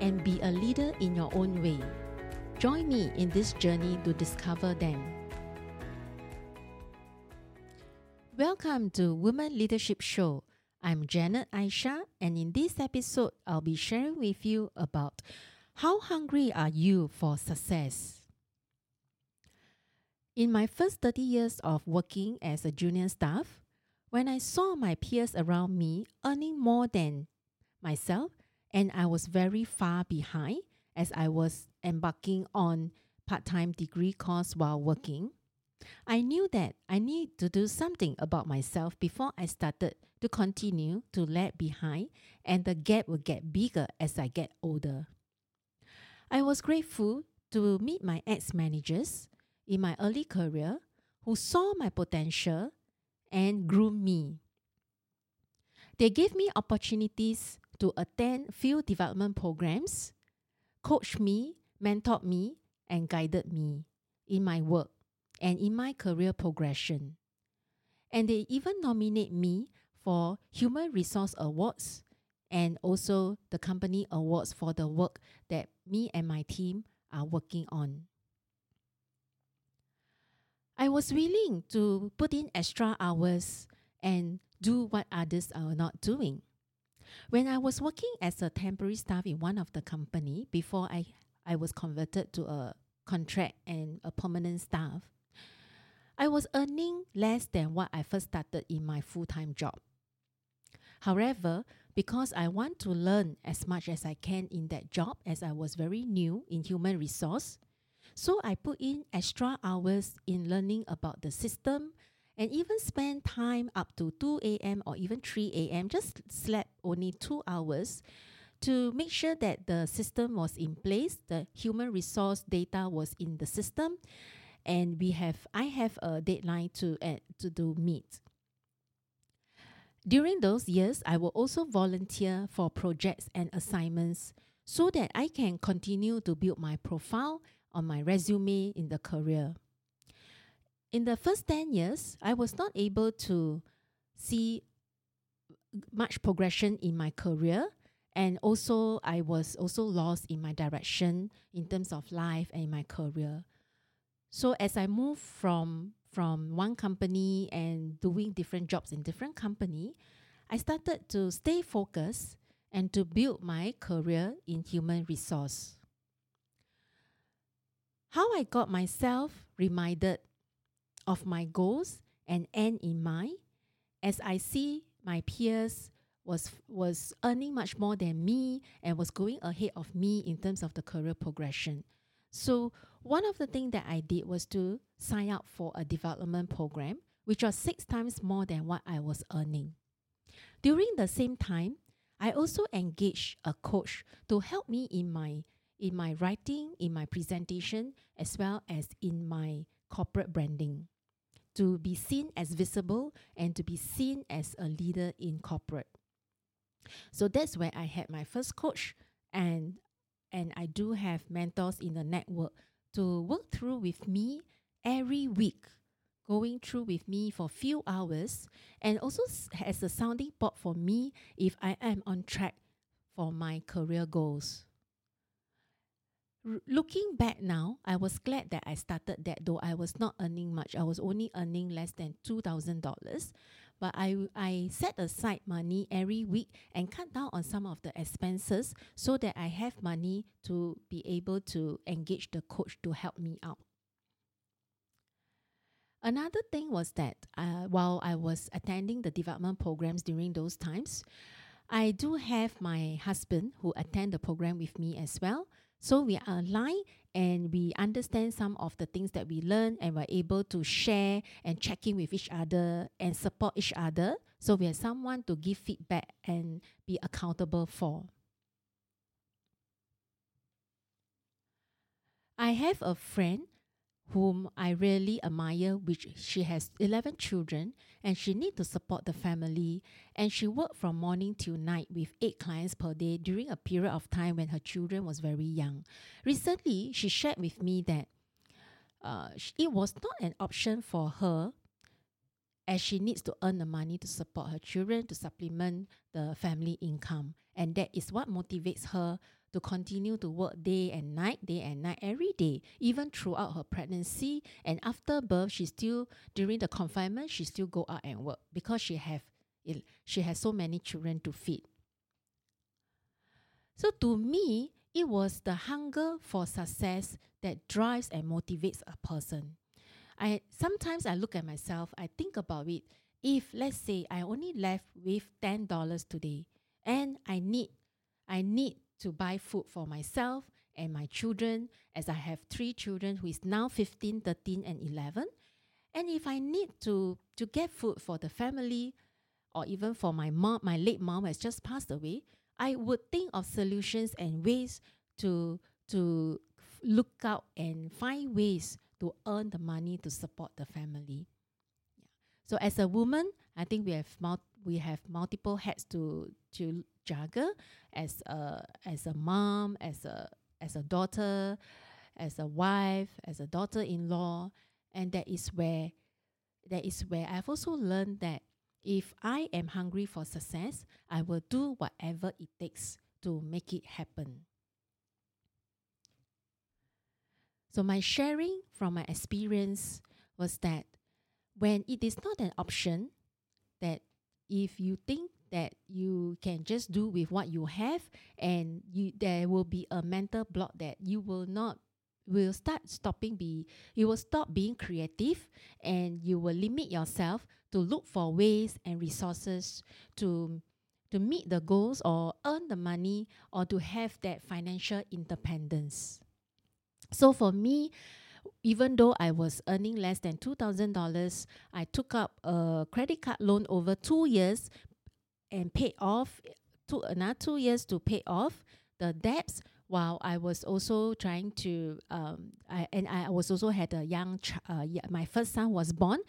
and be a leader in your own way. Join me in this journey to discover them. Welcome to Women Leadership Show. I'm Janet Aisha, and in this episode, I'll be sharing with you about how hungry are you for success. In my first 30 years of working as a junior staff, when I saw my peers around me earning more than myself, and I was very far behind as I was embarking on part-time degree course while working, I knew that I need to do something about myself before I started to continue to lag behind and the gap will get bigger as I get older. I was grateful to meet my ex-managers in my early career who saw my potential and groomed me. They gave me opportunities to attend field development programs, coached me, mentored me, and guided me in my work and in my career progression. And they even nominate me for Human Resource Awards and also the company awards for the work that me and my team are working on. I was willing to put in extra hours and do what others are not doing. When I was working as a temporary staff in one of the company before I, I was converted to a contract and a permanent staff, I was earning less than what I first started in my full-time job. However, because I want to learn as much as I can in that job as I was very new in human resource, so I put in extra hours in learning about the system and even spend time up to 2 a.m. or even 3 a.m. just slept only 2 hours to make sure that the system was in place, the human resource data was in the system, and we have I have a deadline to uh, to do meet. During those years, I will also volunteer for projects and assignments so that I can continue to build my profile on my resume in the career. In the first 10 years, I was not able to see much progression in my career and also I was also lost in my direction in terms of life and my career. So as I moved from from one company and doing different jobs in different company, I started to stay focused and to build my career in human resource. How I got myself reminded of my goals and end in mind as I see my peers was was earning much more than me and was going ahead of me in terms of the career progression. So one of the things that I did was to sign up for a development program, which was six times more than what I was earning. During the same time, I also engaged a coach to help me in my in my writing, in my presentation, as well as in my corporate branding. To be seen as visible and to be seen as a leader in corporate. So that's where I had my first coach and and I do have mentors in the network to work through with me every week, going through with me for few hours and also as a sounding board for me if I am on track for my career goals. Looking back now, I was glad that I started that though I was not earning much. I was only earning less than $2,000. But I, I set aside money every week and cut down on some of the expenses so that I have money to be able to engage the coach to help me out. Another thing was that uh, while I was attending the development programs during those times, I do have my husband who attend the program with me as well. So we are aligned and we understand some of the things that we learn and we're able to share and check in with each other and support each other. So we have someone to give feedback and be accountable for. I have a friend whom I really admire, which she has 11 children and she need to support the family. And she worked from morning till night with eight clients per day during a period of time when her children was very young. Recently, she shared with me that uh, it was not an option for her as she needs to earn the money to support her children to supplement the family income. And that is what motivates her to continue to work day and night, day and night, every day, even throughout her pregnancy. And after birth, she still, during the confinement, she still go out and work because she have she has so many children to feed. So to me, it was the hunger for success that drives and motivates a person. I sometimes I look at myself, I think about it. If let's say I only left with ten dollars today, and I need I need to buy food for myself and my children, as I have three children who is now 15, 13, and 11. And if I need to, to get food for the family, or even for my mom, my late mom has just passed away, I would think of solutions and ways to, to look out and find ways to earn the money to support the family. Yeah. So as a woman, I think we have we have multiple hats to to juggle as a as a mom, as a as a daughter, as a wife, as a daughter-in-law, and that is where that is where I've also learned that if I am hungry for success, I will do whatever it takes to make it happen. So my sharing from my experience was that when it is not an option, that if you think that you can just do with what you have and you there will be a mental block that you will not will start stopping be you will stop being creative and you will limit yourself to look for ways and resources to to meet the goals or earn the money or to have that financial independence. So for me even though I was earning less than $2,000, I took up a credit card loan over two years and paid off two, another two years to pay off the debts while I was also trying to um I and I was also had a young ch- uh, my first son was born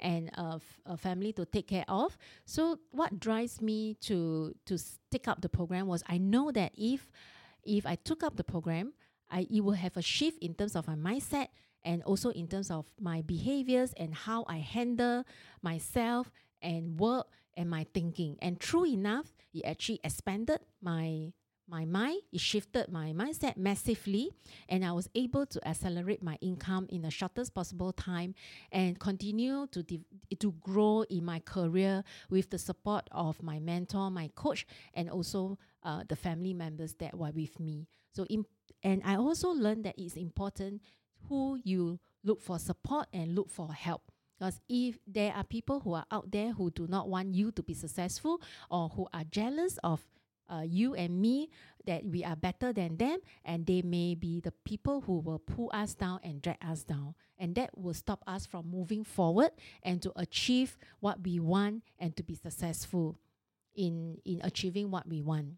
and a, f- a family to take care of. So what drives me to to take up the program was I know that if if I took up the program I it will have a shift in terms of my mindset and also in terms of my behaviors and how I handle myself and work and my thinking. And true enough, it actually expanded my my mind, it shifted my mindset massively, and I was able to accelerate my income in the shortest possible time and continue to de- to grow in my career with the support of my mentor, my coach, and also uh, the family members that were with me. So, in, and I also learned that it's important who you look for support and look for help. Because if there are people who are out there who do not want you to be successful or who are jealous of uh, you and me, that we are better than them, and they may be the people who will pull us down and drag us down. And that will stop us from moving forward and to achieve what we want and to be successful in, in achieving what we want.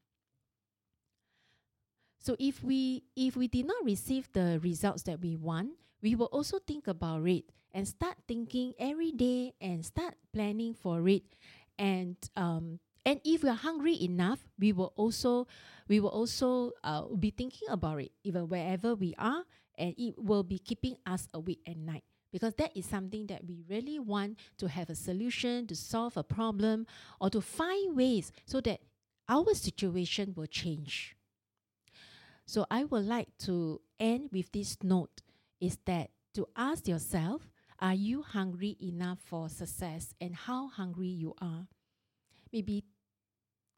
So if we if we did not receive the results that we want, we will also think about it and start thinking every day and start planning for it. And um, and if we are hungry enough, we will also we will also uh, be thinking about it even wherever we are, and it will be keeping us awake at night because that is something that we really want to have a solution to solve a problem or to find ways so that our situation will change. So I would like to end with this note is that to ask yourself, are you hungry enough for success and how hungry you are? Maybe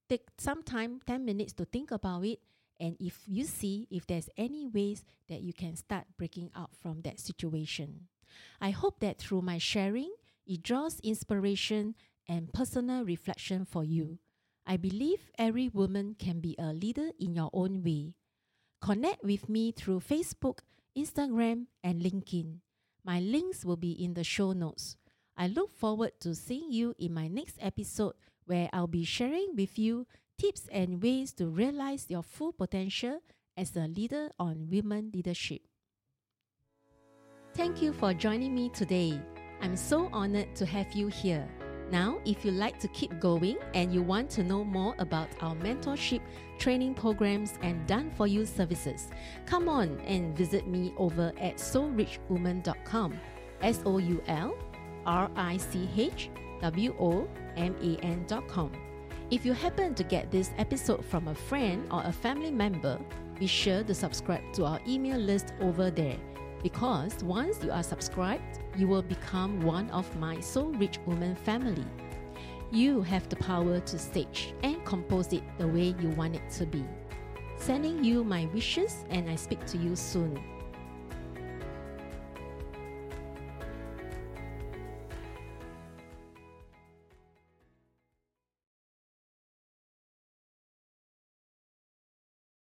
take some time, 10 minutes to think about it. And if you see if there's any ways that you can start breaking out from that situation. I hope that through my sharing, it draws inspiration and personal reflection for you. I believe every woman can be a leader in your own way. Connect with me through Facebook, Instagram, and LinkedIn. My links will be in the show notes. I look forward to seeing you in my next episode where I'll be sharing with you tips and ways to realize your full potential as a leader on women leadership. Thank you for joining me today. I'm so honored to have you here. Now, if you like to keep going and you want to know more about our mentorship, training programs, and done for you services, come on and visit me over at soulrichwoman.com. S O U L R I C H W O M A N.com. If you happen to get this episode from a friend or a family member, be sure to subscribe to our email list over there because once you are subscribed, you will become one of my Soul Rich Woman family. You have the power to stage and compose it the way you want it to be. Sending you my wishes, and I speak to you soon.